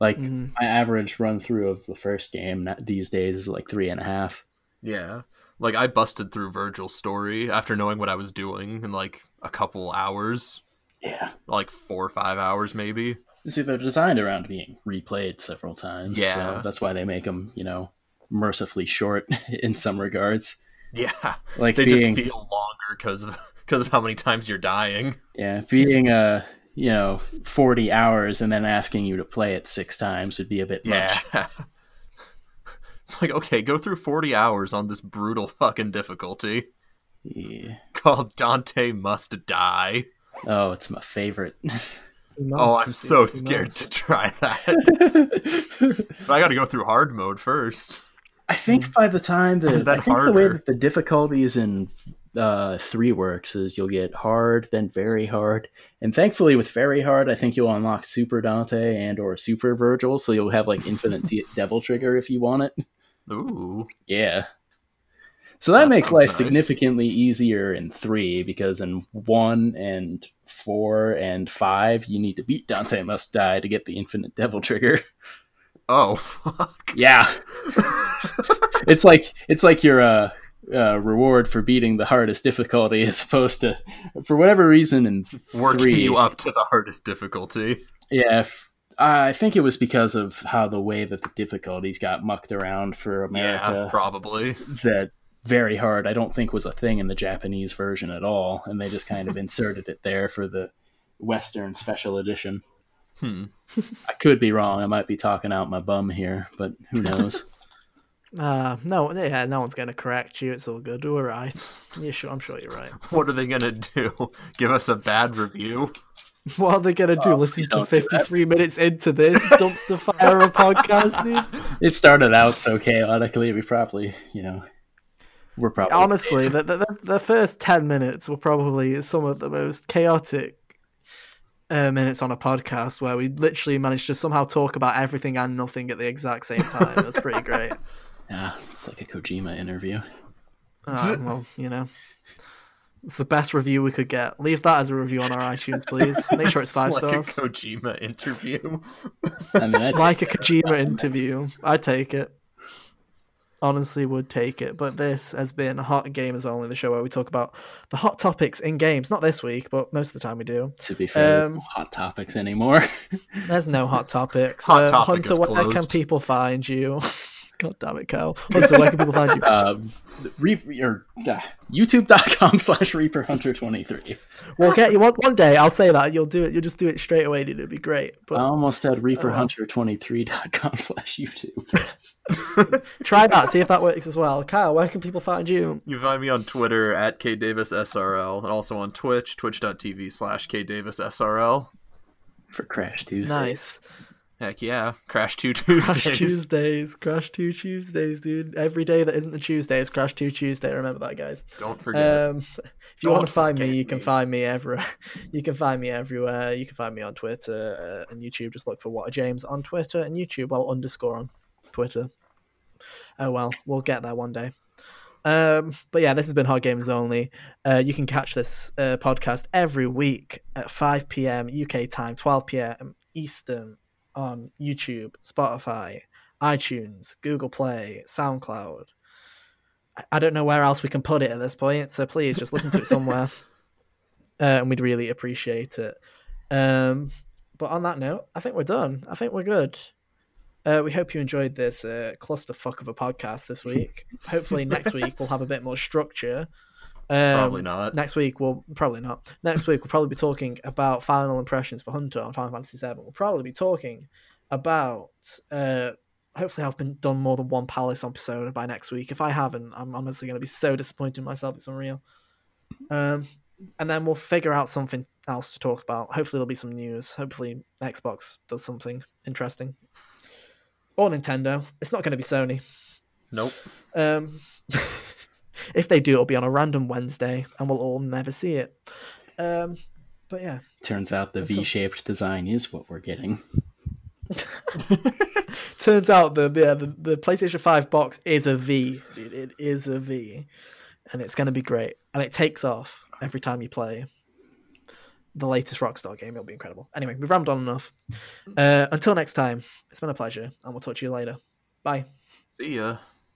Like Mhm. my average run through of the first game these days is like three and a half. Yeah. Like I busted through Vergil's story after knowing what I was doing in like a couple hours, Yeah. like 4 or 5 hours maybe. See, they're designed around being replayed several times. Yeah. So that's why they make them, you know, mercifully short in some regards. Yeah. Like They being, just feel longer cuz of cuz of how many times you're dying. yeah, being a you know, forty hours and then asking you to play it six times would be a bit Yeah. much. it's like, okay, go through 40 hours on this brutal fucking difficulty Yeah. called Dante Must Die. Oh, it's my favorite. Oh, I'm so scared to try that. but I got to go through hard mode first. I think by the time the I think the way that the difficulties in uh, three works is you'll get hard, then very hard, and thankfully with very hard, I think you'll unlock Super Dante and or Super Vergil, so you'll have like infinite de- Devil Trigger if you want it. Ooh. Yeah. So that, That makes life nice. significantly easier in three because in one and four and five you need to beat Dante Must Die to get the infinite Devil Trigger. Oh, fuck. Yeah. it's like it's like your uh, uh, reward for beating the hardest difficulty as opposed to for whatever reason in Working three. you up to the hardest difficulty. Yeah, I think it was because of how the way that the difficulties got mucked around for America. Yeah, probably. that very hard I don't think was a thing in the Japanese version at all, and they just kind of inserted it there for the Western special edition. Hmm. I could be wrong. I might be talking out my bum here, but who knows? Uh, no, yeah, no one's going to correct you. It's all good. We're right. Yeah, sure. I'm sure you're right. What are they gonna do? Give us a bad review? What are they going to do? Oh, Listen to don't do that. 53 minutes into this dumpster fire of podcast, dude? it started out so chaotically. We probably, you know, we're probably Honestly, the, the, the first 10 minutes were probably some of the most chaotic uh, minutes on a podcast where we literally managed to somehow talk about everything and nothing at the exact same time. That's pretty great. Yeah, it's like a Kojima interview. Uh, well, you know. It's the best review we could get. Leave that as a review on our iTunes, please. Make sure it's five like stars. a Kojima interview. I mean, like a Kojima interview. I'd take it. Honestly, would take it. But this has been Hot Gamers Only, the show where we talk about the hot topics in games. Not this week, but most of the time we do. to be fair, um, no hot topics anymore. There's no hot topics. Hot Um, topic Hunter, is where can people find you? God damn it, Kyle. Hunter, where can people find you? uh, Reap, or, uh, YouTube.com slash Reaper Hunter 23. We'll get you one, one day. I'll say that you'll do it. You'll just do it straight away. Dude. It'd be great. But, I almost said Oh, well. ReaperHunter23.com slash YouTube. try that. See if that works as well. Kyle, where can people find you? You find me on Twitter at kdavissrl and also on Twitch, twitch.tv slash kdavissrl. For Crash Tuesday. Nice. Heck yeah, Crash Two Tuesdays. Crash Tuesdays, Crash Two Tuesdays, dude. Every day that isn't a Tuesday is Crash Two Tuesday. Remember that, guys. Don't forget. Um, if you want Don't to find me, you can me. find me everywhere. You can find me everywhere. You can find me on Twitter uh, and YouTube. Just look for a James on Twitter and YouTube. Well, underscore on Twitter. Oh well, we'll get there one day. Um, but yeah, this has been Hot Games Only. Uh, you can catch this uh, podcast every week at 5 p.m. UK time, 12 p.m. Eastern on YouTube, Spotify, iTunes, Google Play, SoundCloud. I- don't know where else we can put it at this point, so please just listen to it somewhere, uh, and we'd really appreciate it. Um, but on that note, I think we're done. I think we're good. Uh, we hope you enjoyed this uh, clusterfuck of a podcast this week. Hopefully, next week we'll have a bit more structure. Um, Probably not. Next week we'll probably not. Next week we'll probably be talking about final impressions for Hunter on Final Fantasy VII. We'll probably be talking about. Uh, hopefully, I've been done more than one Palace episode by next week. If I haven't, I'm honestly going to be so disappointed in myself. It's unreal. Um, and then we'll figure out something else to talk about. Hopefully, there'll be some news. Hopefully, Xbox does something interesting. Or Nintendo. It's not going to be Sony. Nope. Um, if they do, it'll be on a random Wednesday, and we'll all never see it. Um, but yeah, Turns out the V-shaped design is what we're getting. turns out the yeah, the, the PlayStation Five box is a V. It, it is a V, and it's going to be great. And it takes off every time you play the latest Rockstar game. It'll be incredible. Anyway, we've rammed on enough. Uh, until next time, it's been a pleasure, and we'll talk to you later. Bye. See ya.